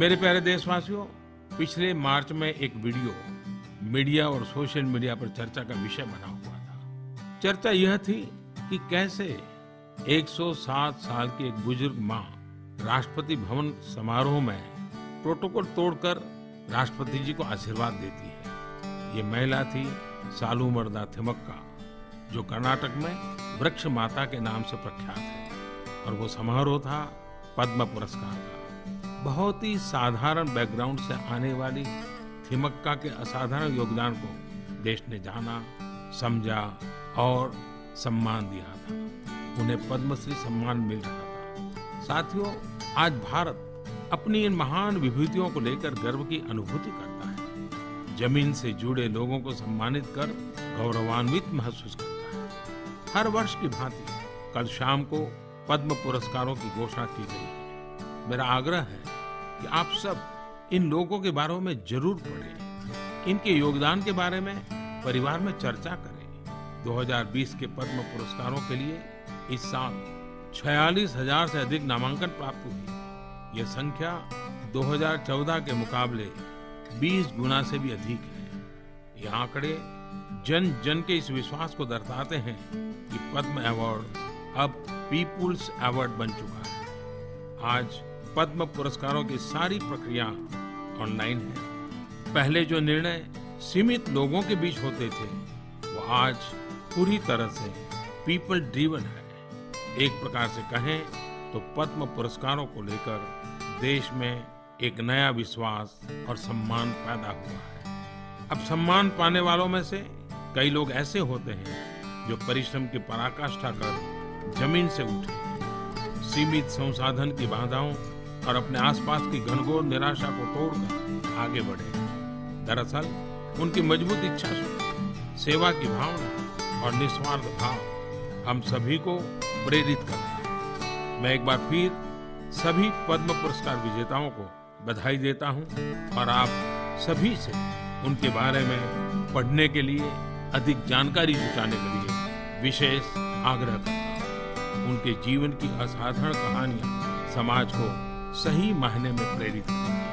मेरे प्यारे देशवासियों, पिछले मार्च में एक वीडियो मीडिया और सोशल मीडिया पर चर्चा का विषय बना हुआ था। चर्चा यह थी कि कैसे 107 साल की एक बुज़ुर्ग माँ राष्ट्रपति भवन समारोह में प्रोटोकॉल तोड़कर राष्ट्रपति जी को आशीर्वाद देती है। ये महिला थी सालू मर्दा थिमक्का, जो कर्नाटक में वृक्ष माता के नाम से प्रख्यात है और वो समारोह था पद्म पुरस्कार का। बहुत ही साधारण बैकग्राउंड से आने वाली थिमक्का के असाधारण योगदान को देश ने जाना, समझा और सम्मान दिया था। उन्हें पद्मश्री सम्मान मिल रहा था। साथियों, आज भारत अपनी इन महान विभूतियों को लेकर गर्व की अनुभूति करता है। ज़मीन से जुड़े लोगों को सम्मानित कर गौरवान्वित महसूस करता है। हर वर्ष की भांति कल शाम को पद्म पुरस्कारों की घोषणा की गई है। मेरा आग्रह है कि आप सब इन लोगों के बारे में ज़रूर पढ़ें। इनके योगदान के बारे में परिवार में चर्चा करें। 2020 के पद्म पुरस्कारों के लिए इस साल छियालीस हज़ार से अधिक नामांकन प्राप्त हुई यह संख्या 2014 के मुकाबले 20 गुना से भी अधिक है। ये आंकड़े जन जन के इस विश्वास को दर्शाते हैं कि पद्म अवार्ड अब पीपुल्स अवार्ड बन चुका है। आज पद्म पुरस्कारों की सारी प्रक्रिया ऑनलाइन है। पहले जो निर्णय सीमित लोगों के बीच होते थे, वो आज पूरी तरह से पीपल ड्रीवन है। एक प्रकार से कहें तो पद्म पुरस्कारों को लेकर देश में एक नया विश्वास और सम्मान पैदा हुआ है। अब सम्मान पाने वालों में से कई लोग ऐसे होते हैं जो परिश्रम की पराकाष्ठा कर ज़मीन से उठे। सीमित संसाधन की बाधाओं और अपने आसपास की घनघोर निराशा को तोड़कर आगे बढ़े। दरअसल, उनकी मज़बूत इच्छा शक्ति सेवा की भावना और निस्वार्थ भाव हम सभी को प्रेरित करता है। मैं एक बार फिर सभी पद्म पुरस्कार विजेताओं को बधाई देता हूँ और आप सभी से उनके बारे में पढ़ने के लिए, अधिक जानकारी जुटाने के लिए विशेष आग्रह करता हूँ। उनके जीवन की असाधारण कहानियाँ समाज को सही मायने में प्रेरित करती